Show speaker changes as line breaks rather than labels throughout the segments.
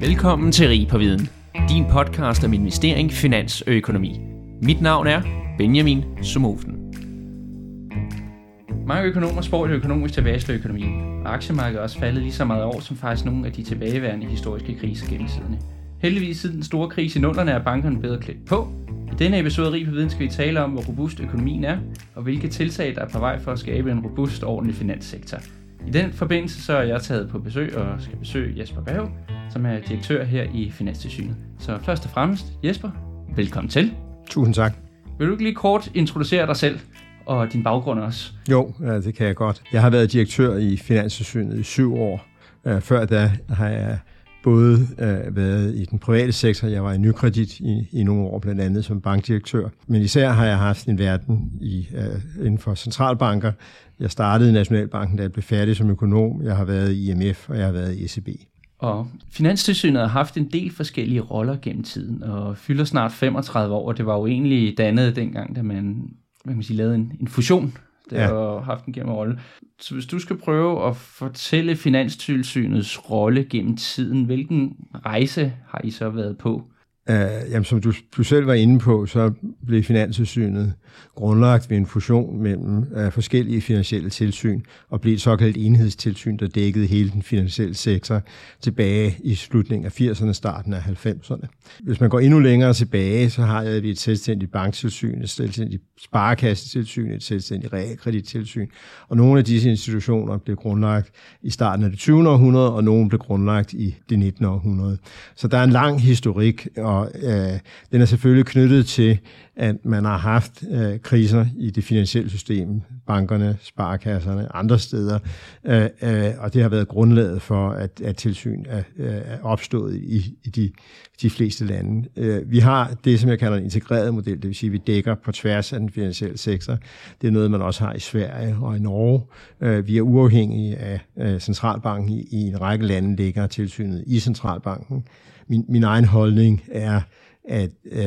Velkommen til Rig på Viden, din podcast om investering, finans og økonomi. Mit navn er Benjamin Sumofen. Mange økonomer spår et økonomisk tilbageslag økonomi, og aktiemarkedet er også faldet lige så meget år som faktisk nogle af de tilbageværende historiske kriser gennem tiderne. Heldigvis siden den store krise i nullerne er bankerne bedre klædt på. I denne episode af Rig på Viden skal vi tale om, hvor robust økonomien er, og hvilke tiltag der er på vej for at skabe en robust og ordentlig finanssektor. I den forbindelse så er jeg taget på besøg og skal besøge Jesper Berg, som er direktør her i Finanstilsynet. Så først og fremmest, Jesper, velkommen til.
Tusind tak.
Vil du ikke lige kort introducere dig selv og din baggrund også?
Jo, det kan jeg godt. Jeg har været direktør i Finanstilsynet i syv år. Uh, før da har jeg både øh, været i den private sektor, jeg var i Nykredit i, i nogle år, blandt andet som bankdirektør, men især har jeg haft en verden i, øh, inden for centralbanker. Jeg startede i Nationalbanken, da jeg blev færdig som økonom. Jeg har været i IMF, og jeg har været i ECB.
Og Finanstilsynet har haft en del forskellige roller gennem tiden, og fylder snart 35 år, og det var jo egentlig dannet dengang, da man, hvad kan man sige, lavede en, en fusion, der ja. har haft en gennem rolle. Så hvis du skal prøve at fortælle Finanstilsynets rolle gennem tiden, hvilken rejse har I så været på?
Uh, jamen, som du, du selv var inde på, så blev Finanstilsynet grundlagt ved en fusion mellem uh, forskellige finansielle tilsyn og blev et såkaldt enhedstilsyn, der dækkede hele den finansielle sektor tilbage i slutningen af 80'erne, starten af 90'erne. Hvis man går endnu længere tilbage, så har vi et selvstændigt banktilsyn, et selvstændigt sparekassetilsyn, et selvstændigt realkredittilsyn, og nogle af disse institutioner blev grundlagt i starten af det 20. århundrede, og nogle blev grundlagt i det 19. århundrede. Så der er en lang historik, og øh, den er selvfølgelig knyttet til, at man har haft øh, kriser i det finansielle system, bankerne, sparekasserne, andre steder, øh, øh, og det har været grundlaget for, at, at tilsyn er, øh, er opstået i, i de, de fleste lande. Øh, vi har det, som jeg kalder en integreret model, det vil sige, at vi dækker på tværs af den finansielle sektor. Det er noget, man også har i Sverige og i Norge. Øh, vi er uafhængige af øh, centralbanken i, i en række lande, ligger tilsynet i centralbanken. Min, min egen holdning er, at, øh,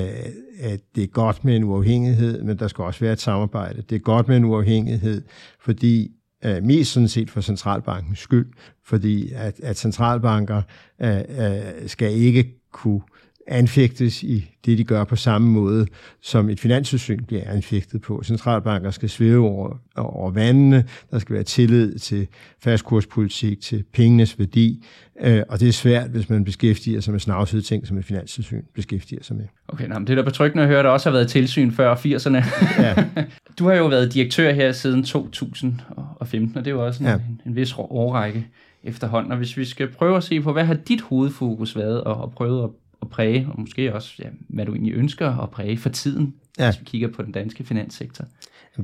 at det er godt med en uafhængighed, men der skal også være et samarbejde. Det er godt med en uafhængighed, fordi øh, mest sådan set for centralbankens skyld, fordi at, at centralbanker øh, øh, skal ikke kunne anfægtes i det, de gør på samme måde, som et finanssystem bliver anfægtet på. Centralbanker skal svæve over, over vandene, der skal være tillid til fastkurspolitik, til pengenes værdi, øh, og det er svært, hvis man beskæftiger sig med snavsede ting, som et finanssystem beskæftiger sig med.
Okay, nå, det er da betryggende at høre, at der også har været tilsyn før 80'erne. Ja. du har jo været direktør her siden 2015, og det er jo også en, ja. en, en vis årrække efterhånden. Og hvis vi skal prøve at se på, hvad har dit hovedfokus været, og, og prøve at at præge, og måske også, ja, hvad du egentlig ønsker at præge for tiden, ja. hvis vi kigger på den danske finanssektor?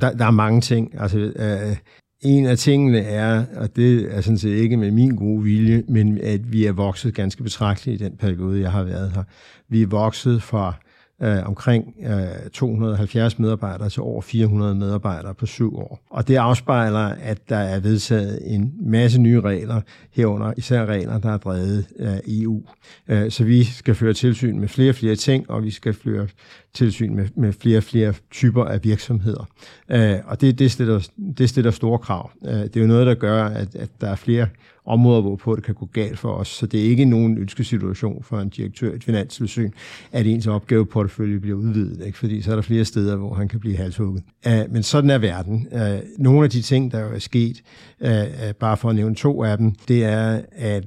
Der, der er mange ting. Altså, øh, en af tingene er, og det er sådan set ikke med min gode vilje, men at vi er vokset ganske betragteligt i den periode, jeg har været her. Vi er vokset fra øh, omkring øh, 270 medarbejdere til over 400 medarbejdere på syv år. Og det afspejler, at der er vedtaget en masse nye regler, herunder især regler, der er drevet af EU. Øh, så vi skal føre tilsyn med flere og flere ting, og vi skal føre tilsyn med, med flere og flere typer af virksomheder. Øh, og det, det, stiller, det stiller store krav. Øh, det er jo noget, der gør, at, at der er flere områder, hvorpå det kan gå galt for os. Så det er ikke nogen ønskesituation for en direktør i et finanstilsyn, at ens opgaveportefølje bliver udvidet, ikke? fordi så er der flere steder, hvor han kan blive halshugget. Uh, men sådan er verden. Uh, nogle af de ting, der er sket, uh, bare for at nævne to af dem, det er, at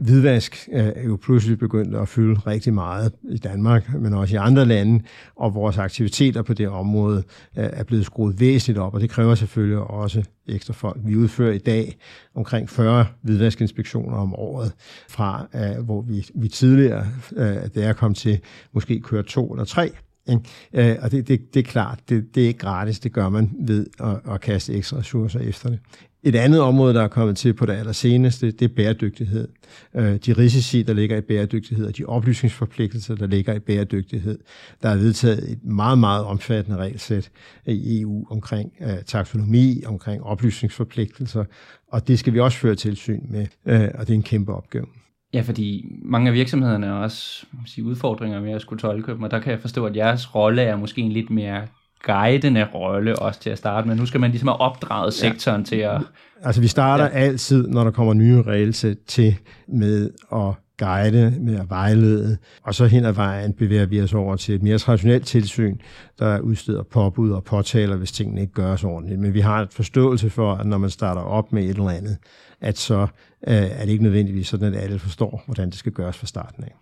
hvidvask er jo pludselig begyndt at fylde rigtig meget i Danmark, men også i andre lande, og vores aktiviteter på det område er blevet skruet væsentligt op, og det kræver selvfølgelig også ekstra folk. Vi udfører i dag omkring 40 hvidvaskinspektioner om året, fra øh, hvor vi, vi tidligere, øh, da jeg kom til, måske køre to eller tre ikke? Øh, og det, det, det er klart, det, det er ikke gratis, det gør man ved at, at kaste ekstra ressourcer efter det. Et andet område, der er kommet til på det allerseneste, det er bæredygtighed. Øh, de risici, der ligger i bæredygtighed, og de oplysningsforpligtelser, der ligger i bæredygtighed. Der er vedtaget et meget, meget omfattende regelsæt i EU omkring øh, taksonomi, omkring oplysningsforpligtelser, og det skal vi også føre tilsyn med, øh, og det er en kæmpe opgave.
Ja, fordi mange af virksomhederne har også sige, udfordringer med at skulle tolke dem, og der kan jeg forstå, at jeres rolle er måske en lidt mere guidende rolle også til at starte med. Nu skal man ligesom have opdraget sektoren ja. til at...
Altså vi starter ja. altid, når der kommer nye regelsæt til, med at guide, med at vejlede, og så hen ad vejen bevæger vi os over til et mere traditionelt tilsyn, der udsteder påbud og påtaler, hvis tingene ikke gøres ordentligt. Men vi har et forståelse for, at når man starter op med et eller andet, at så øh, er det ikke nødvendigvis sådan, at alle forstår, hvordan det skal gøres fra starten af.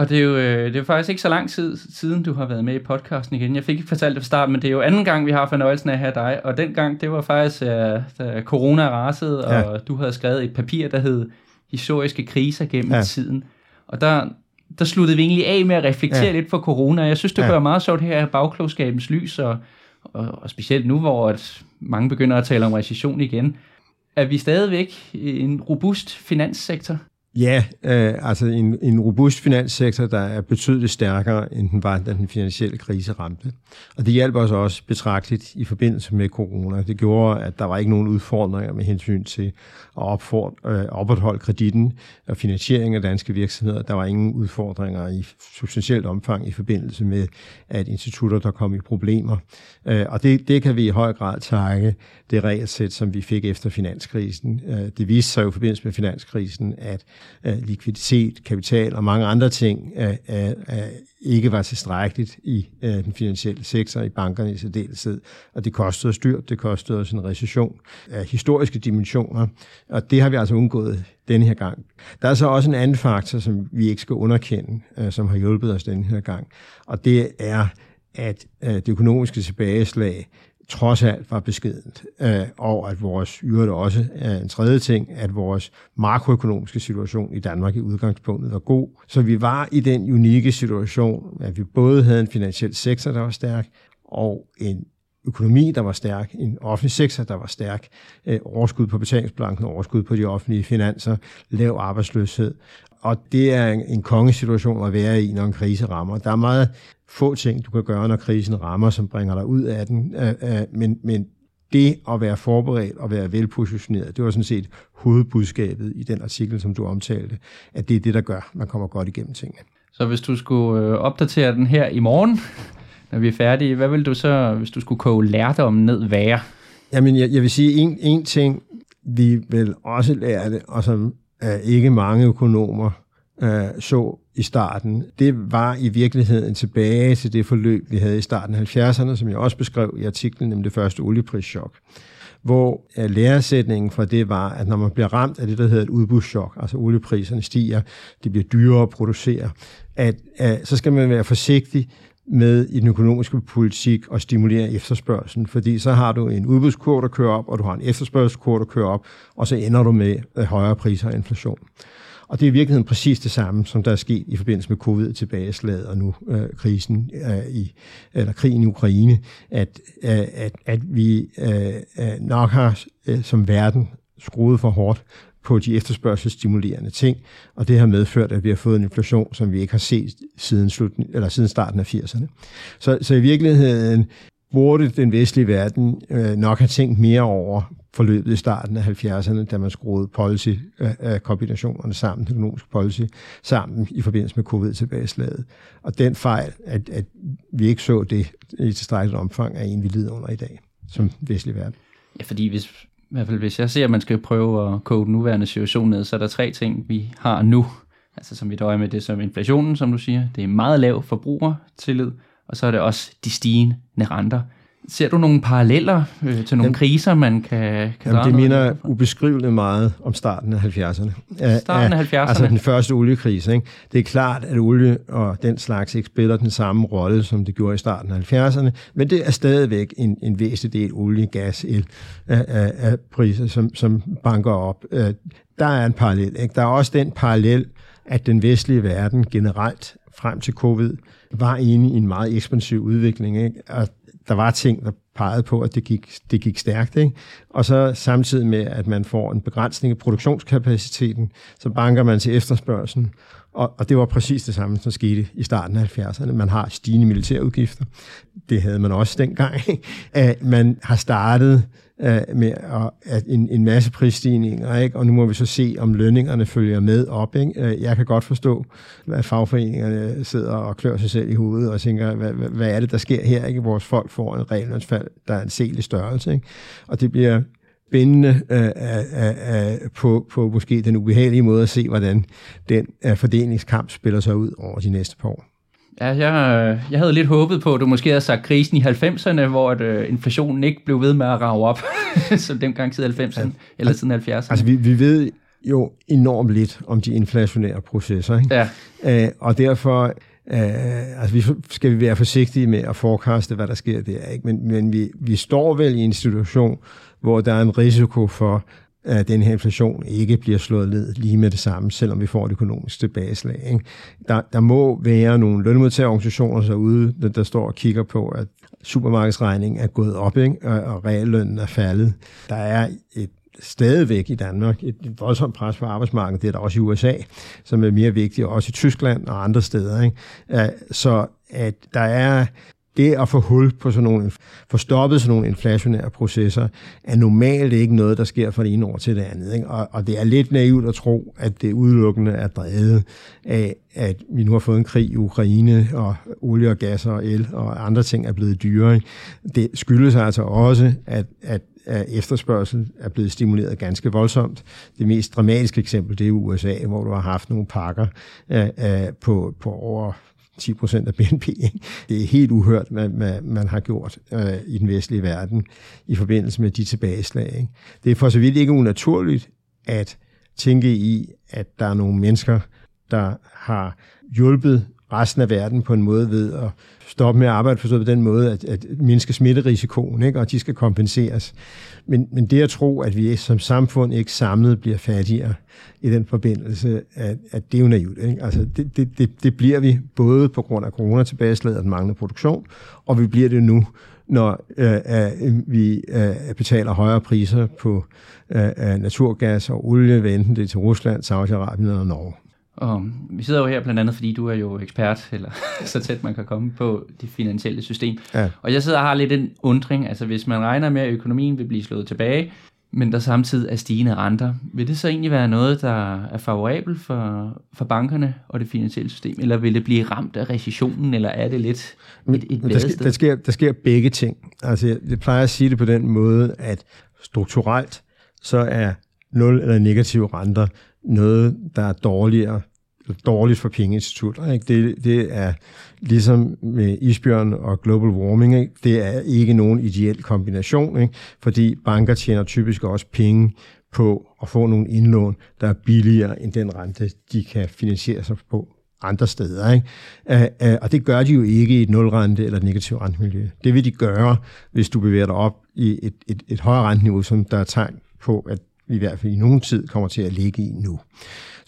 Og det er jo det er faktisk ikke så lang tid siden, du har været med i podcasten igen. Jeg fik ikke fortalt det fra starten, men det er jo anden gang, vi har fornøjelsen af at have dig. Og den gang, det var faktisk, da corona rasede, og ja. du havde skrevet et papir, der hed Historiske kriser gennem ja. tiden. Og der, der sluttede vi egentlig af med at reflektere ja. lidt på corona. Jeg synes, det ja. gør meget sjovt her af bagklogskabens lys, og, og, og specielt nu, hvor at mange begynder at tale om recession igen. Er vi stadigvæk en robust finanssektor?
Ja, øh, altså en, en robust finanssektor, der er betydeligt stærkere, end den var, da den finansielle krise ramte. Og det hjalp os også betragteligt i forbindelse med corona. Det gjorde, at der var ikke nogen udfordringer med hensyn til at opford, øh, opretholde kreditten og finansiering af danske virksomheder. Der var ingen udfordringer i substantielt omfang i forbindelse med, at institutter, der kom i problemer. Øh, og det, det kan vi i høj grad takke det regelsæt, som vi fik efter finanskrisen. Øh, det viste sig jo i forbindelse med finanskrisen, at øh, likviditet, kapital og mange andre ting ikke var tilstrækkeligt i øh, den finansielle sektor, i bankerne i særdeleshed. Og det kostede os dyrt, det kostede os en recession af historiske dimensioner, og det har vi altså undgået denne her gang. Der er så også en anden faktor, som vi ikke skal underkende, øh, som har hjulpet os denne her gang, og det er, at øh, det økonomiske tilbageslag trods alt var beskedent, øh, og at vores, yder også er en tredje ting, at vores makroøkonomiske situation i Danmark i udgangspunktet var god. Så vi var i den unikke situation, at vi både havde en finansiel sektor, der var stærk, og en økonomi, der var stærk, en offentlig sektor, der var stærk, øh, overskud på betalingsblanken, overskud på de offentlige finanser, lav arbejdsløshed. Og det er en kongesituation at være i, når en krise rammer. Der er meget få ting, du kan gøre, når krisen rammer, som bringer dig ud af den. Men, men det at være forberedt og være velpositioneret, det var sådan set hovedbudskabet i den artikel, som du omtalte, at det er det, der gør, man kommer godt igennem tingene.
Så hvis du skulle øh, opdatere den her i morgen, når vi er færdige, hvad vil du så, hvis du skulle koge lærdommen ned, være?
Jamen, jeg, jeg vil sige en, en ting, vi vil også lære det, og som uh, ikke mange økonomer uh, så i starten, det var i virkeligheden tilbage til det forløb, vi havde i starten af 70'erne, som jeg også beskrev i artiklen, nemlig det første olieprischok hvor læresætningen fra det var, at når man bliver ramt af det, der hedder et udbudschok, altså oliepriserne stiger, det bliver dyrere at producere, at, at så skal man være forsigtig med i den økonomiske politik og stimulere efterspørgselen, fordi så har du en udbudskurve, der kører op, og du har en efterspørgselskurve, der kører op, og så ender du med øh, højere priser og inflation. Og det er i virkeligheden præcis det samme, som der er sket i forbindelse med covid-tilbageslaget og nu øh, krisen øh, i, eller krigen i Ukraine, at, øh, at, at vi øh, øh nok har øh, som verden skruet for hårdt på de efterspørgselsstimulerende ting, og det har medført, at vi har fået en inflation, som vi ikke har set siden, slutning, eller siden starten af 80'erne. Så, så i virkeligheden burde den vestlige verden øh, nok have tænkt mere over forløbet i starten af 70'erne, da man skruede policy-kombinationerne øh, øh, sammen, økonomisk policy, sammen i forbindelse med covid-tilbageslaget. Og den fejl, at, at vi ikke så det i tilstrækkeligt omfang, er en, vi lider under i dag, som vestlig verden.
Ja, fordi hvis, i hvert fald hvis jeg ser, at man skal prøve at koge den nuværende situation ned, så er der tre ting, vi har nu, altså som vi døjer med det som inflationen, som du siger. Det er meget lav forbrugertillid, og så er det også de stigende renter. Ser du nogle paralleller øh, til nogle jamen, kriser, man kan, kan
jamen, Det minder ubeskriveligt meget om starten af 70'erne.
Starten af 70'erne?
Altså den første oliekrise. Ikke? Det er klart, at olie og den slags ikke spiller den samme rolle, som det gjorde i starten af 70'erne, men det er stadigvæk en, en væsentlig del olie, gas, el af, af, af priser, som, som banker op. Øh, der er en parallel. Ikke? Der er også den parallel, at den vestlige verden generelt frem til covid var inde i en meget ekspansiv udvikling. Ikke? Og der var ting, der peget på, at det gik, det gik stærkt. Ikke? Og så samtidig med, at man får en begrænsning af produktionskapaciteten, så banker man til efterspørgselen. Og, og det var præcis det samme, som skete i starten af 70'erne. Man har stigende militærudgifter. Det havde man også dengang. At man har startet øh, med at, en, en masse prisstigninger, ikke? og nu må vi så se, om lønningerne følger med op. Ikke? Øh, jeg kan godt forstå, at fagforeningerne sidder og klør sig selv i hovedet og tænker, hvad, hvad, er det, der sker her? Ikke? Vores folk får en reglønsfald der er en selig størrelse. Ikke? Og det bliver spændende øh, øh, øh, på, på måske den ubehagelige måde at se, hvordan den øh, fordelingskamp spiller sig ud over de næste par år.
Ja, jeg, jeg havde lidt håbet på, at du måske havde sagt krisen i 90'erne, hvor at, øh, inflationen ikke blev ved med at rave op, som dengang siden 90'erne, ja. eller siden 70'erne.
Altså, vi, vi ved jo enormt lidt om de inflationære processer, ikke?
Ja.
Øh, og derfor Uh, altså vi skal vi være forsigtige med at forekaste, hvad der sker der. Ikke? Men, men vi, vi står vel i en situation, hvor der er en risiko for, at den her inflation ikke bliver slået ned lige med det samme, selvom vi får et økonomisk tilbageslag. Ikke? Der, der må være nogle lønmodtagerorganisationer derude, der, der står og kigger på, at supermarkedsregningen er gået op, ikke? Og, og reallønnen er faldet. Der er et stadigvæk i Danmark et voldsomt pres på arbejdsmarkedet. Det er der også i USA, som er mere vigtigt, og også i Tyskland og andre steder. Ikke? Så at der er det at få hul på sådan nogle, få stoppet sådan nogle inflationære processer, er normalt ikke noget, der sker fra det ene år til det andet. Ikke? Og, og det er lidt naivt at tro, at det udelukkende er drevet af, at vi nu har fået en krig i Ukraine, og olie og gas og el og andre ting er blevet dyrere. Det skyldes altså også, at, at at efterspørgsel er blevet stimuleret ganske voldsomt. Det mest dramatiske eksempel, det er USA, hvor du har haft nogle pakker uh, uh, på, på over 10 procent af BNP. Det er helt uhørt, hvad, man, man har gjort øh, i den vestlige verden i forbindelse med de tilbageslag. Ikke? Det er for så vidt ikke unaturligt at tænke i, at der er nogle mennesker, der har hjulpet resten af verden på en måde ved at stoppe med at arbejde forstået på den måde, at, at mindske smitterisikoen, ikke? og de skal kompenseres. Men, men det at tro, at vi som samfund ikke samlet bliver fattigere i den forbindelse, at, at det er jo naivt. Ikke? Altså, det, det, det, det bliver vi både på grund af coronatilbageslaget og den manglende produktion, og vi bliver det nu, når øh, øh, vi øh, betaler højere priser på øh, naturgas og olie, enten det er til Rusland, Saudi-Arabien og Norge.
Og vi sidder jo her blandt andet, fordi du er jo ekspert, eller så tæt man kan komme på det finansielle system. Ja. Og jeg sidder og har lidt en undring, altså hvis man regner med, at økonomien vil blive slået tilbage, men der samtidig er stigende renter, vil det så egentlig være noget, der er favorabelt for, for bankerne og det finansielle system, eller vil det blive ramt af recessionen, eller er det lidt et, et
der, sker, der, sker, der sker begge ting. Altså jeg, jeg plejer at sige det på den måde, at strukturelt så er nul eller negative renter noget, der er dårligere dårligt for pengeinstitutter. Ikke? Det, det er ligesom med isbjørn og global warming, ikke? det er ikke nogen ideel kombination, ikke? fordi banker tjener typisk også penge på at få nogle indlån, der er billigere end den rente, de kan finansiere sig på andre steder. Ikke? Og det gør de jo ikke i et nulrente eller et negativt rentemiljø. Det vil de gøre, hvis du bevæger dig op i et, et, et højere renteniveau, som der er tegn på, at i hvert fald i nogen tid kommer til at ligge i nu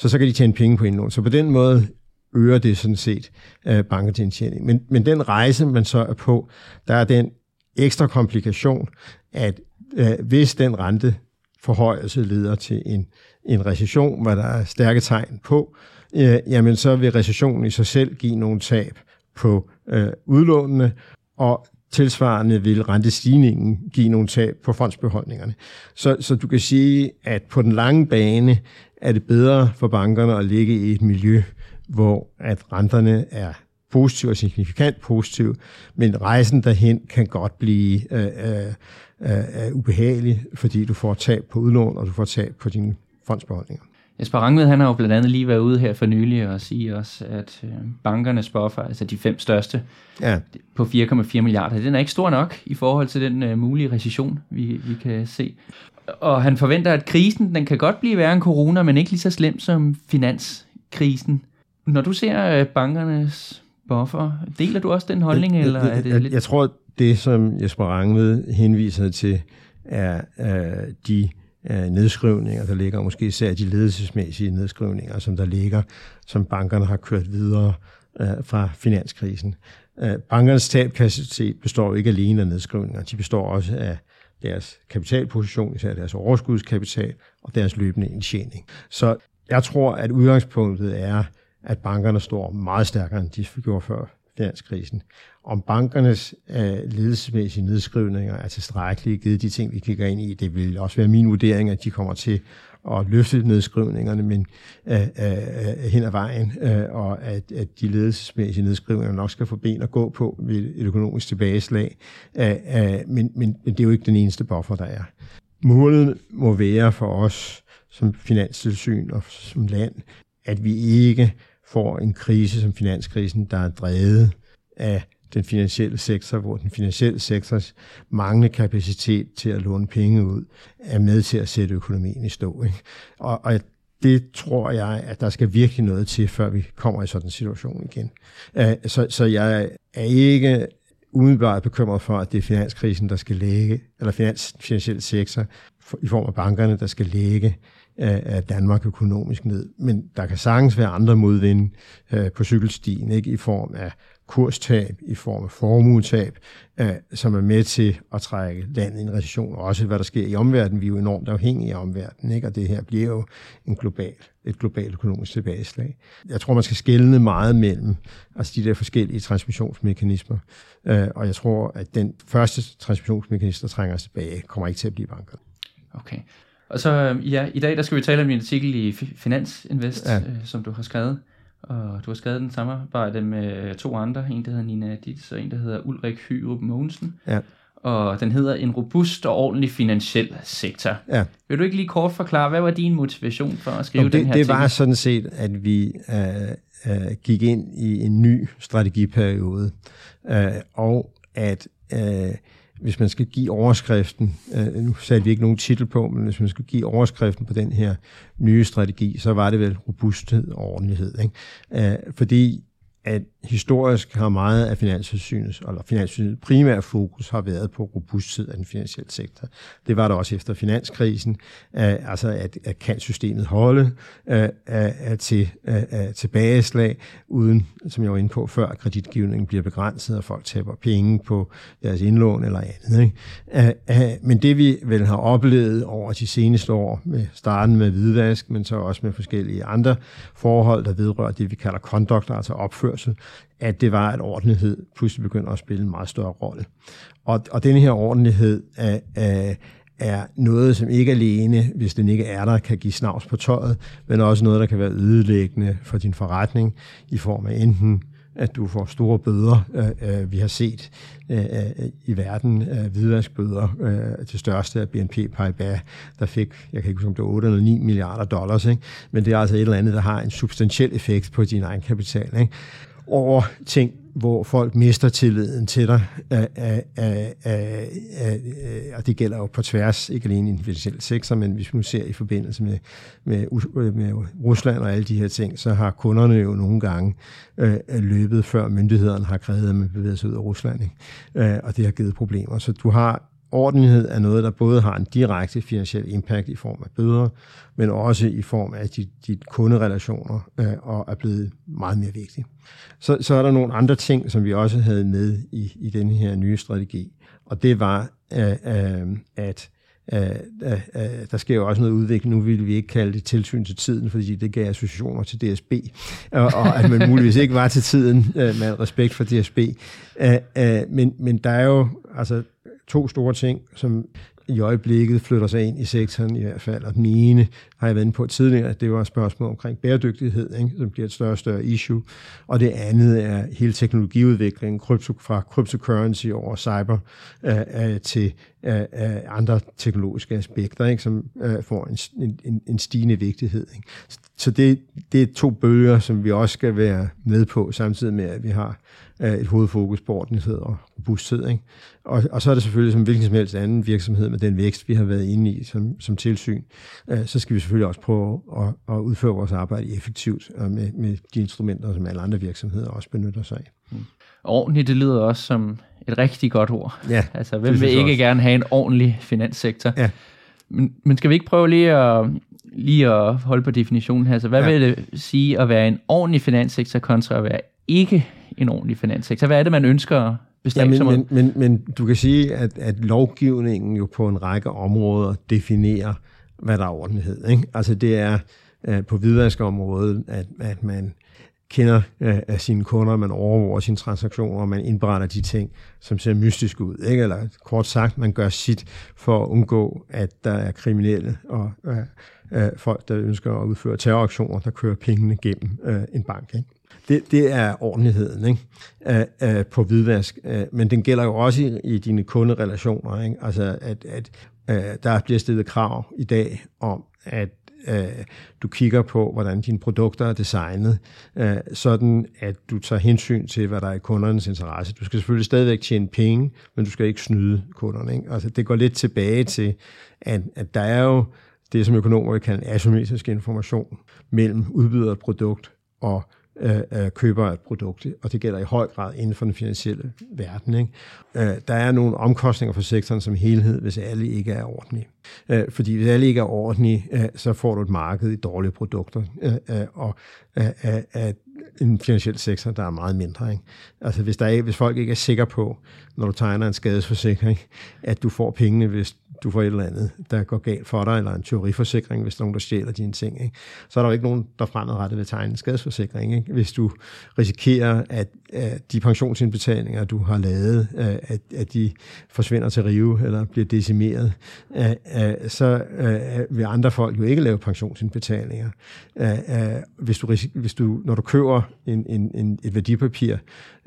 så så kan de tjene penge på indlån. Så på den måde øger det sådan set øh, banketjening. Men, men den rejse, man så er på, der er den ekstra komplikation, at øh, hvis den rente forhøjelse leder til en, en recession, hvor der er stærke tegn på, øh, jamen så vil recessionen i sig selv give nogle tab på øh, udlånene, og tilsvarende vil rentestigningen give nogle tab på fondsbeholdningerne. Så, så du kan sige, at på den lange bane er det bedre for bankerne at ligge i et miljø, hvor at renterne er positiv og signifikant positiv, men rejsen derhen kan godt blive øh, øh, øh, øh, ubehagelig, fordi du får tab på udlån, og du får tab på dine fondsbeholdninger.
Jesper Rangved, han har jo blandt andet lige været ude her for nylig og sige også, at øh, bankernes buffer, altså de fem største, ja. på 4,4 milliarder, den er ikke stor nok i forhold til den uh, mulige recession, vi, vi kan se. Og han forventer, at krisen den kan godt blive værre end corona, men ikke lige så slem som finanskrisen. Når du ser uh, bankernes buffer, deler du også den holdning, jeg, eller er det
jeg,
lidt...
Jeg tror, det som Jesper Rangved henviser til, er uh, de øh, nedskrivninger, der ligger, måske især de ledelsesmæssige nedskrivninger, som der ligger, som bankerne har kørt videre øh, fra finanskrisen. Øh, bankernes tabkapacitet består jo ikke alene af nedskrivninger, de består også af deres kapitalposition, især deres overskudskapital og deres løbende indtjening. Så jeg tror, at udgangspunktet er, at bankerne står meget stærkere, end de gjorde før finanskrisen. Om bankernes øh, ledelsesmæssige nedskrivninger er tilstrækkelige, givet de ting, vi kigger ind i, det vil også være min vurdering, at de kommer til at løfte nedskrivningerne men, øh, øh, hen ad vejen, øh, og at, at de ledelsesmæssige nedskrivninger nok skal få ben at gå på ved et økonomisk tilbageslag. Øh, øh, men, men det er jo ikke den eneste buffer, der er. målet må være for os som finanstilsyn og som land, at vi ikke får en krise som finanskrisen, der er drevet af den finansielle sektor, hvor den finansielle sektors manglende kapacitet til at låne penge ud, er med til at sætte økonomien i stå. Ikke? Og, og det tror jeg, at der skal virkelig noget til, før vi kommer i sådan en situation igen. Øh, så, så jeg er ikke umiddelbart bekymret for, at det er finanskrisen, der skal lægge, eller finans, finansielle sektor i form af bankerne, der skal lægge af Danmark økonomisk ned. Men der kan sagtens være andre modvinde øh, på cykelstien, ikke i form af kurstab, i form af formuetab, øh, som er med til at trække landet i en recession, og også hvad der sker i omverdenen. Vi er jo enormt afhængige af omverdenen, ikke? og det her bliver jo en global, et globalt økonomisk tilbageslag. Jeg tror, man skal skelne meget mellem altså de der forskellige transmissionsmekanismer, øh, og jeg tror, at den første transmissionsmekanisme, der trænger os tilbage, kommer ikke til at blive banket.
Okay. Og så ja, i dag der skal vi tale om din artikel i Finans Invest, ja. øh, som du har skrevet. Og du har skrevet den samarbejde med to andre, en der hedder Nina Ditz, og en der hedder Ulrik Hyrup Mogensen. Ja. Og den hedder En robust og ordentlig finansiel sektor. Ja. Vil du ikke lige kort forklare, hvad var din motivation for at skrive
Nå, det,
den her
Det var sådan set, at vi uh, uh, gik ind i en ny strategiperiode, uh, og at uh, hvis man skal give overskriften, øh, nu satte vi ikke nogen titel på, men hvis man skal give overskriften på den her nye strategi, så var det vel robusthed og ordentlighed. Ikke? Øh, fordi at historisk har meget af finanssynets, eller finanssynets primære fokus har været på robusthed af den finansielle sektor. Det var der også efter finanskrisen, altså at, at kan systemet holde uh, uh, til uh, tilbageslag, uden, som jeg var inde på før, at kreditgivningen bliver begrænset, og folk taber penge på deres indlån eller andet. Ikke? Uh, men det vi vel har oplevet over de seneste år, med starten med hvidvask, men så også med forskellige andre forhold, der vedrører det, vi kalder conduct, altså opførsel, at det var, at ordentlighed pludselig begynder at spille en meget større rolle. Og, og denne her ordentlighed er, er, er noget, som ikke alene, hvis den ikke er der, kan give snavs på tøjet, men også noget, der kan være ødelæggende for din forretning i form af enten at du får store bøder. Øh, øh, vi har set øh, i verden hvidvaskbøder til største af BNP Paribas, der fik, jeg kan ikke huske om det var 8 eller 9 milliarder dollars, ikke? men det er altså et eller andet, der har en substantiel effekt på din egen kapital. Ikke? over ting, hvor folk mister tilliden til dig, og det gælder jo på tværs, ikke alene i den finansielle sektor, men hvis vi nu ser i forbindelse med, med, med Rusland og alle de her ting, så har kunderne jo nogle gange øh, løbet, før myndighederne har krævet, at man bevæger sig ud af Rusland, ikke? Øh, og det har givet problemer. Så du har ordentlighed er noget, der både har en direkte finansiel impact i form af bøder, men også i form af dit, dit kunderelationer, øh, og er blevet meget mere vigtig. Så, så er der nogle andre ting, som vi også havde med i, i den her nye strategi, og det var, øh, øh, at øh, øh, øh der sker jo også noget udvikling. Nu ville vi ikke kalde det tilsyn til tiden, fordi det gav associationer til DSB, og, og at man muligvis ikke var til tiden øh, med respekt for DSB. Øh, øh, men, men der er jo, altså to store ting, som i øjeblikket flytter sig ind i sektoren i hvert fald. Og den ene har jeg været inde på tidligere, at det var et spørgsmål omkring bæredygtighed, ikke, som bliver et større og større issue. Og det andet er hele teknologiudviklingen krypto, fra cryptocurrency over cyber øh, øh til øh, øh, andre teknologiske aspekter, ikke, som øh, får en, en, en stigende vigtighed. Ikke. Så det, det er to bølger, som vi også skal være med på, samtidig med, at vi har et hovedfokus på ordentlighed og robusthed. Ikke? Og, og så er det selvfølgelig som hvilken som helst anden virksomhed med den vækst, vi har været inde i som, som tilsyn, øh, så skal vi selvfølgelig også prøve at, at udføre vores arbejde effektivt og med, med de instrumenter, som alle andre virksomheder også benytter sig af. Mm.
Ordentligt, det lyder også som et rigtig godt ord. Ja, altså, hvem vil ikke også. gerne have en ordentlig finanssektor? Ja. Men, men skal vi ikke prøve lige at, lige at holde på definitionen her? Så hvad ja. vil det sige at være en ordentlig finanssektor kontra at være ikke en ordentlig finanssektor? Hvad er det, man ønsker
ja, men, men, men, men du kan sige, at, at lovgivningen jo på en række områder definerer, hvad der er ordentlighed. Ikke? Altså det er uh, på hvidvaskområdet, at, at man kender uh, af sine kunder, man overvåger sine transaktioner, og man indberetter de ting, som ser mystisk ud. Ikke? Eller kort sagt, man gør sit for at undgå, at der er kriminelle og uh, uh, folk, der ønsker at udføre terroraktioner, der kører pengene gennem uh, en bank. Ikke? Det, det er ordentligheden ikke? Uh, uh, på hvidvask. Uh, men den gælder jo også i, i dine kunderelationer. Ikke? Altså, at, at øh, der bliver stillet krav i dag om, at øh, du kigger på, hvordan dine produkter er designet, øh, sådan at du tager hensyn til, hvad der er i kundernes interesse. Du skal selvfølgelig stadigvæk tjene penge, men du skal ikke snyde kunderne. Ikke? Altså, det går lidt tilbage til, at, at der er jo det, som økonomer kalder asymmetrisk information mellem udbyder og et produkt og Øh, øh, køber et produkt, og det gælder i høj grad inden for den finansielle verden. Ikke? Øh, der er nogle omkostninger for sektoren som helhed, hvis alle ikke er ordentlige. Øh, fordi hvis alle ikke er ordentlige, øh, så får du et marked i dårlige produkter, øh, øh og øh, øh, øh en finansiel sektor, der er meget mindre. Ikke? Altså hvis, der er, hvis folk ikke er sikre på, når du tegner en skadesforsikring, at du får pengene, hvis du får et eller andet, der går galt for dig, eller en teoriforsikring, hvis der er nogen, der stjæler dine ting, ikke? så er der jo ikke nogen, der fremadrettet vil tegne en skadesforsikring. Ikke? Hvis du risikerer, at, at de pensionsindbetalinger, du har lavet, øh, at, at de forsvinder til rive, eller bliver decimeret, øh, øh, så vil andre folk jo ikke lave pensionsindbetalinger. Hvis du, hvis du, når du køber en, en, en, et værdipapir,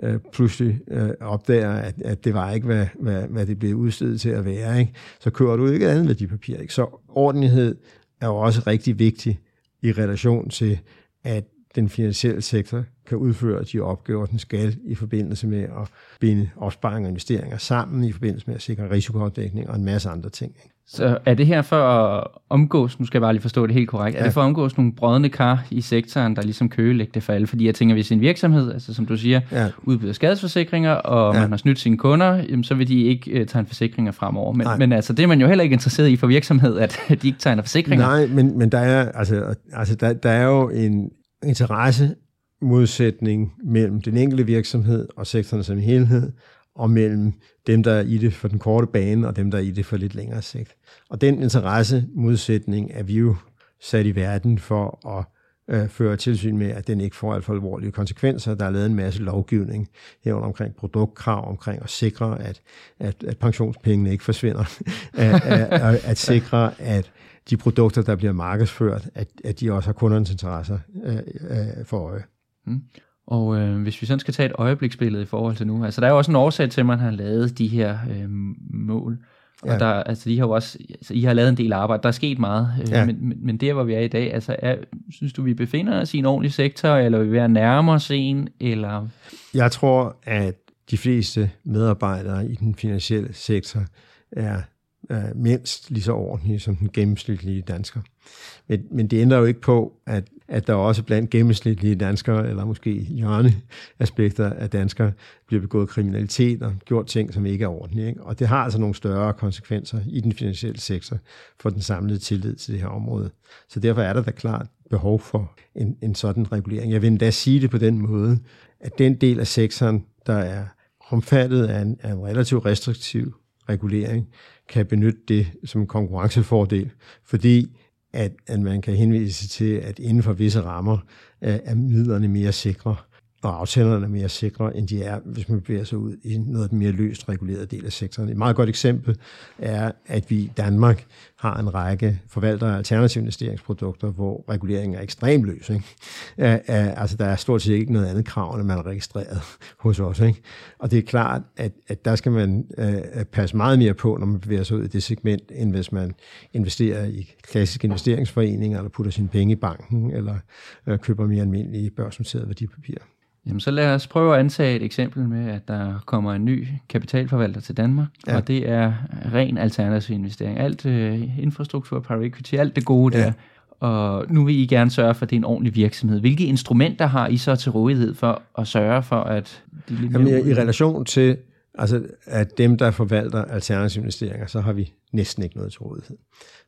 øh, pludselig øh, opdager, at, at det var ikke, hvad, hvad, hvad det blev udstedet til at være, ikke? så køber du ikke et andet værdipapir. Ikke? Så ordentlighed er jo også rigtig vigtig i relation til, at den finansielle sektor kan udføre de opgaver, den skal i forbindelse med at binde opsparing og investeringer sammen, i forbindelse med at sikre risikoafdækning og en masse andre ting. Ikke?
Så er det her for at omgås, nu skal jeg bare lige forstå det helt korrekt, ja. er det for at omgås nogle brødende kar i sektoren, der ligesom køgelægger det for alle? Fordi jeg tænker, hvis en virksomhed, altså som du siger, ja. udbyder skadesforsikringer, og ja. man har snydt sine kunder, jamen, så vil de ikke uh, tegne forsikringer fremover. Men, men altså, det er man jo heller ikke interesseret i for virksomhed, at de ikke tegner forsikringer.
Nej, men, men der, er, altså, altså, der, der er jo en interesse modsætning mellem den enkelte virksomhed og sektoren som helhed, og mellem dem, der er i det for den korte bane, og dem, der er i det for lidt længere sigt. Og den interessemodsætning er vi jo sat i verden for at øh, føre tilsyn med, at den ikke får alt for alvorlige konsekvenser. Der er lavet en masse lovgivning herunder omkring produktkrav, omkring at sikre, at, at, at pensionspengene ikke forsvinder. at, at, at sikre, at de produkter, der bliver markedsført, at, at de også har kundernes interesser øh, øh, for øje. Mm.
Og øh, hvis vi sådan skal tage et øjebliksbillede i forhold til nu, altså der er jo også en årsag til, at man har lavet de her øh, mål. Og ja. der, altså, de har jo også, altså, I har lavet en del arbejde, der er sket meget, øh, ja. men, men, men der, hvor vi er i dag, altså, er, synes du, vi befinder os i en ordentlig sektor, eller er vi ved at nærme os en, eller?
Jeg tror, at de fleste medarbejdere i den finansielle sektor er er mindst lige så ordentlige som den gennemsnitlige dansker. Men, men det ændrer jo ikke på, at, at der også blandt gennemsnitlige danskere, eller måske hjørneaspekter af danskere, bliver begået kriminalitet og gjort ting, som ikke er ordentlige. Ikke? Og det har altså nogle større konsekvenser i den finansielle sektor for den samlede tillid til det her område. Så derfor er der da klart behov for en, en sådan regulering. Jeg vil endda sige det på den måde, at den del af sektoren, der er omfattet af en, af en relativt restriktiv regulering, kan benytte det som en konkurrencefordel, fordi at, at man kan henvise til, at inden for visse rammer øh, er midlerne mere sikre og aftalerne er mere sikre, end de er, hvis man bevæger sig ud i noget af den mere løst regulerede del af sektoren. Et meget godt eksempel er, at vi i Danmark har en række forvaltere af alternative investeringsprodukter, hvor reguleringen er ekstremt løs. Ikke? Altså, der er stort set ikke noget andet krav, end man er registreret hos os. Ikke? Og det er klart, at, at der skal man uh, passe meget mere på, når man bevæger sig ud i det segment, end hvis man investerer i klassiske investeringsforeninger, eller putter sine penge i banken, eller uh, køber mere almindelige børsnoterede værdipapirer.
Jamen, så lad os prøve at antage et eksempel med, at der kommer en ny kapitalforvalter til Danmark, ja. og det er ren alternativ investering. Alt uh, infrastruktur, private equity, alt det gode ja. der. Og nu vil I gerne sørge for, at det er en ordentlig virksomhed. Hvilke instrumenter har I så til rådighed for at sørge for, at...
De Jamen, i relation til altså, at dem, der forvalter alternative investeringer, så har vi næsten ikke noget til rådighed.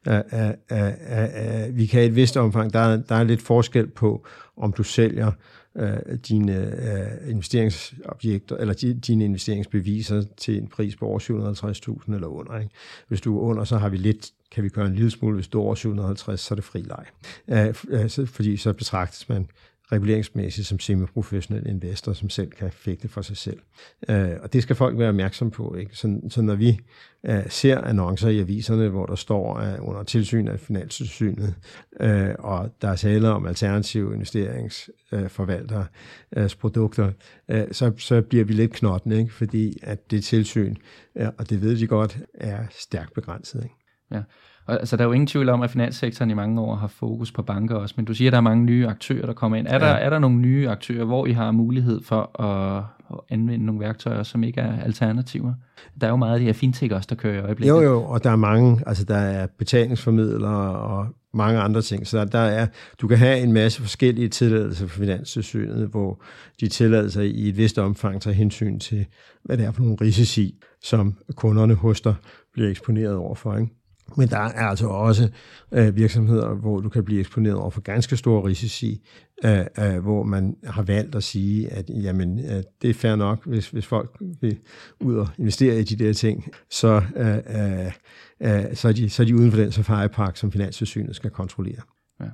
Uh, uh, uh, uh, vi kan i et vist omfang, der er, der er lidt forskel på, om du sælger øh, dine øh, investeringsobjekter, eller dine investeringsbeviser til en pris på over 750.000 eller under. Ikke? Hvis du er under, så har vi lidt, kan vi køre en lille smule. Hvis du er over 750, så er det fri leg. Øh, øh, fordi så betragtes man reguleringsmæssigt som semiprofessionel investor, som selv kan fægte for sig selv. Øh, og det skal folk være opmærksom på. Ikke? Så, så når vi øh, ser annoncer i aviserne, hvor der står øh, under tilsyn af finanssynet, øh, og der er tale om alternative investeringsforvalteres øh, produkter, øh, så, så bliver vi lidt knotten, ikke? fordi at det tilsyn, øh, og det ved de godt, er stærkt begrænset. Ikke?
Ja. Og, altså, der er jo ingen tvivl om, at finanssektoren i mange år har fokus på banker også, men du siger, at der er mange nye aktører, der kommer ind. Er, ja. der, er der nogle nye aktører, hvor I har mulighed for at, at anvende nogle værktøjer, som ikke er alternativer? Der er jo meget af de her fintech også, der kører i øjeblikket.
Jo, jo, og der er mange, altså der er betalingsformidlere og mange andre ting. Så der er, du kan have en masse forskellige tilladelser for Finanstilsynet, hvor de tilladelser i et vist omfang tager hensyn til, hvad det er for nogle risici, som kunderne hos dig bliver eksponeret overfor. Ikke? Men der er altså også øh, virksomheder, hvor du kan blive eksponeret over for ganske store risici, øh, øh, hvor man har valgt at sige, at jamen, øh, det er fair nok, hvis, hvis folk vil ud og investere i de der ting, så, øh, øh, øh, så, er, de, så er de uden for den safari-park, som Finanssynet skal kontrollere. Ja.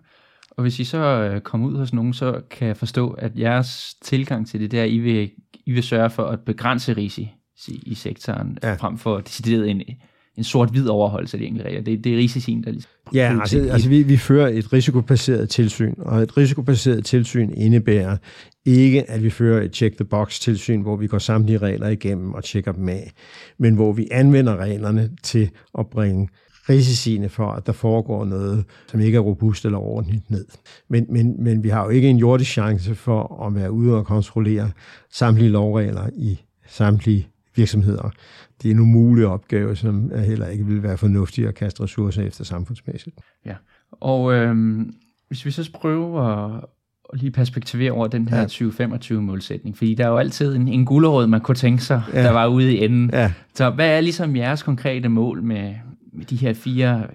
Og hvis I så øh, kommer ud hos nogen, så kan jeg forstå, at jeres tilgang til det der, I vil, I vil sørge for at begrænse risici i sektoren, ja. frem for decideret ind en sort-hvid overholdelse af de enkelte regler. Det, det er risicien, der ligesom...
Ja, altså, altså vi, vi fører et risikobaseret tilsyn, og et risikobaseret tilsyn indebærer ikke, at vi fører et check-the-box-tilsyn, hvor vi går samtlige regler igennem og tjekker dem af, men hvor vi anvender reglerne til at bringe risiciene for, at der foregår noget, som ikke er robust eller ordentligt ned. Men, men, men vi har jo ikke en jordisk chance for at være ude og kontrollere samtlige lovregler i samtlige virksomheder. Det er en umulig opgave, som heller ikke vil være fornuftig at kaste ressourcer efter samfundsmæssigt.
Ja, og øh, hvis vi så prøver at, lige perspektivere over den her ja. 2025-målsætning, fordi der er jo altid en, en gulerod, man kunne tænke sig, ja. der var ude i enden. Ja. Så hvad er ligesom jeres konkrete mål med, med de her fire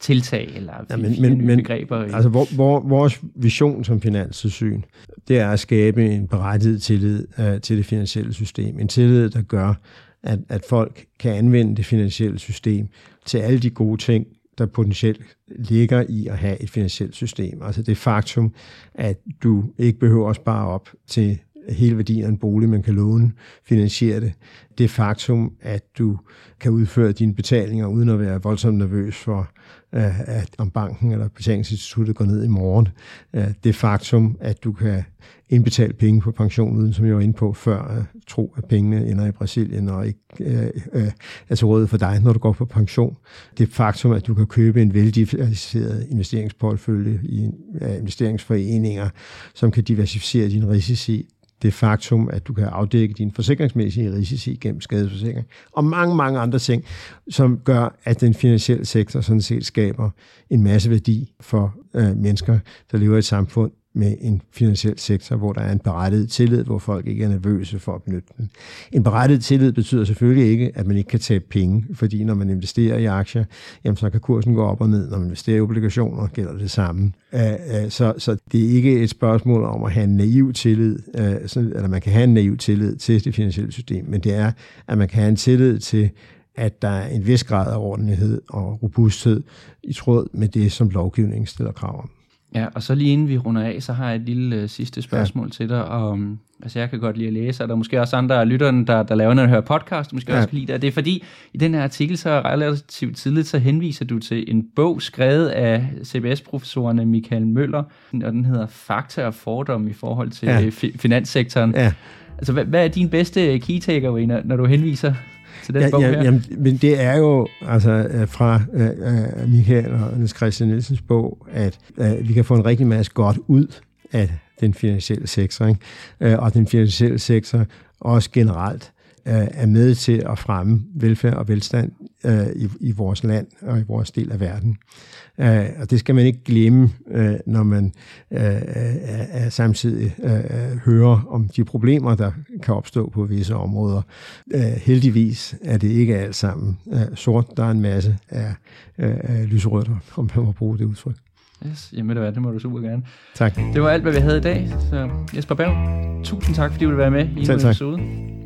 tiltag, eller ja, men, fire men, men, begreber?
Altså, hvor, hvor, vores vision som finanssyn, det er at skabe en berettiget tillid uh, til det finansielle system. En tillid, der gør, at, at folk kan anvende det finansielle system til alle de gode ting, der potentielt ligger i at have et finansielt system. Altså det faktum, at du ikke behøver at spare op til hele værdien af en bolig, man kan låne, finansiere det. Det faktum, at du kan udføre dine betalinger uden at være voldsomt nervøs for, øh, at om banken eller betalingsinstituttet går ned i morgen. Øh, det faktum, at du kan indbetale penge på pension, uden som jeg var inde på før, at tro, at pengene ender i Brasilien og ikke øh, øh, er til rådighed for dig, når du går på pension. Det faktum, at du kan købe en veldiversificeret investeringsportfølje i investeringsforeninger, som kan diversificere din risici, det faktum, at du kan afdække dine forsikringsmæssige risici gennem skadesforsikring, og mange, mange andre ting, som gør, at den finansielle sektor sådan set skaber en masse værdi for øh, mennesker, der lever i et samfund, med en finansiel sektor, hvor der er en berettiget tillid, hvor folk ikke er nervøse for at benytte den. En berettiget tillid betyder selvfølgelig ikke, at man ikke kan tabe penge, fordi når man investerer i aktier, jamen så kan kursen gå op og ned. Når man investerer i obligationer, gælder det samme. Så, så det er ikke et spørgsmål om at have en naiv tillid, eller man kan have en naiv tillid til det finansielle system, men det er, at man kan have en tillid til, at der er en vis grad af ordentlighed og robusthed i tråd med det, som lovgivningen stiller krav om.
Ja, og så lige inden vi runder af, så har jeg et lille uh, sidste spørgsmål ja. til dig. Om, altså jeg kan godt lide at læse, og der er måske også andre af lytterne, der, der laver, når hører podcast, måske ja. også kan lide det. Og det er fordi, i den her artikel, så relativt tidligt, så henviser du til en bog skrevet af CBS-professorerne Michael Møller, og den hedder Fakta og fordom i forhold til ja. fi- finanssektoren. Ja. Altså, hvad, hvad er din bedste key takeaway, når, når du henviser til den ja, bog her?
Jamen, men det er jo altså øh, fra uh, Michael og Niels Christian Nielsens bog, at uh, vi kan få en rigtig masse godt ud af den finansielle sektor, ikke? Uh, og den finansielle sektor også generelt er med til at fremme velfærd og velstand i, i vores land og i vores del af verden. og det skal man ikke glemme, når man samtidig hører om de problemer, der kan opstå på visse områder. heldigvis er det ikke alt sammen sort. Der er en masse af, lyserødt, om man må bruge det udtryk.
Yes, jamen det, var, det må du super gerne.
Tak.
Det var alt, hvad vi havde i dag. Så Jesper Berg, tusind tak, fordi du ville være med i en episode.